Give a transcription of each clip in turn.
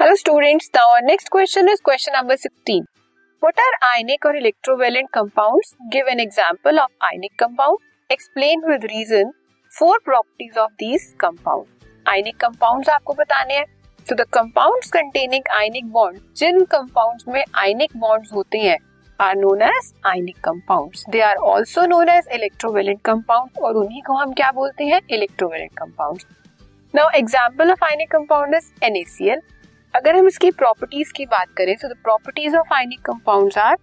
Hello students now next question is question number 16 what are ionic और electrovalent compounds give an example of ionic compound explain with reason four properties of these compound ionic compounds आपको बताने हैं. So the compounds containing ionic bond Jin compounds में ionic bonds होते हैं are known as ionic compounds they are also known as electrovalent compound और उन्हीं को हम क्या बोलते हैं? Electrovalent compounds now example of ionic compound is NaCl अगर हम इसकी प्रॉपर्टीज़ की बात करें तो the properties of ionic compounds are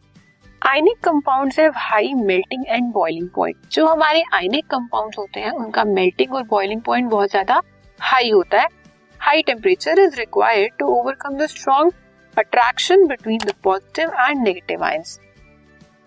ionic compounds have high melting and boiling point जो हमारे आयनिक कंपाउंड्स होते हैं, उनका मेल्टिंग और बॉइलिंग पॉइंट बहुत ज़्यादा हाई होता है। High temperature is required to overcome the strong attraction between the positive and negative ions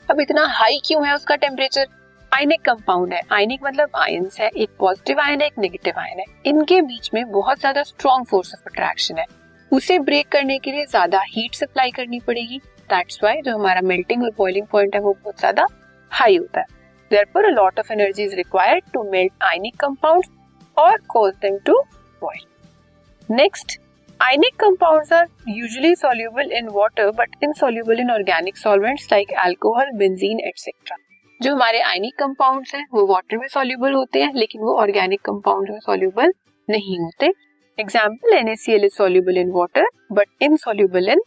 अब इतना हाई क्यों है उसका टेम्परेचर आयनिक कंपाउंड है। आयनिक मतलब आयंस है। एक पॉजिटिव आयन है, एक नेगेटिव आयन है। इनके बीच में बहुत ज़्यादा स्ट्रॉन्ग फोर्स ऑफ़ अट्रैक्शन है। उसे ब्रेक करने के लिए ज़्यादा हीट सप्लाई करनी पड़ेगी। दैट्स वाई जो हमारा मेल्टिंग और बॉइलिंग पॉइंट है, वो बहुत ज़्यादा हाई होता है। Therefore a lot of energy is required to melt ionic compounds और cause them to boil next ionic compounds are usually soluble in water but insoluble in organic solvents like alcohol benzene etcetera जो हमारे ionic compounds हैं, वो water में soluble होते हैं, लेकिन वो ऑर्गेनिक कंपाउंड में सॉल्युबल नहीं होते। Example NaCl is soluble in water, but insoluble in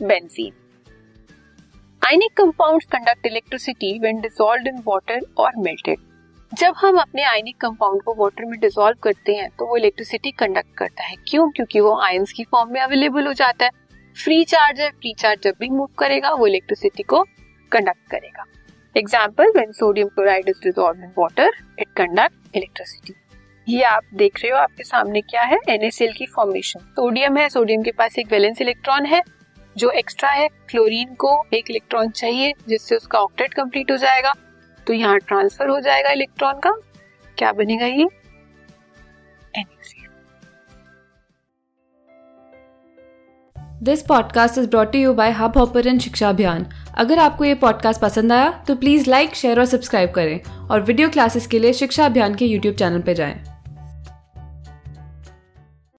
benzene. Ionic compounds conduct electricity when dissolved in water or melted. जब हम अपने आयनिक कंपाउंड को वाटर में डिसॉल्व करते हैं तो वो इलेक्ट्रिसिटी कंडक्ट करता है। क्यों? क्योंकि वो आयंस की फॉर्म में अवेलेबल हो जाता है। फ्री चार्ज है फ्री चार्ज जब भी मूव करेगा, वो इलेक्ट्रिसिटी को कंडक्ट करेगा। Example when sodium chloride is dissolve in water it conduct electricity ये आप देख रहे हो, आपके सामने क्या है? एनएसएल की फॉर्मेशन सोडियम है सोडियम के पास एक वैलेंस इलेक्ट्रॉन है, जो एक्स्ट्रा है क्लोरीन को एक इलेक्ट्रॉन चाहिए, जिससे उसका ऑक्टेट कंप्लीट हो जाएगा। तो यहाँ ट्रांसफ़र हो जाएगा इलेक्ट्रॉन का। क्या बनेगा ये? This podcast is brought you by Hubhopper शिक्षा अभियान अगर आपको ये पॉडकास्ट पसंद आया तो प्लीज़ लाइक शेयर और सब्सक्राइब करें। और वीडियो क्लासेस के लिए शिक्षा अभियान के यूट्यूब चैनल पर जाएँ।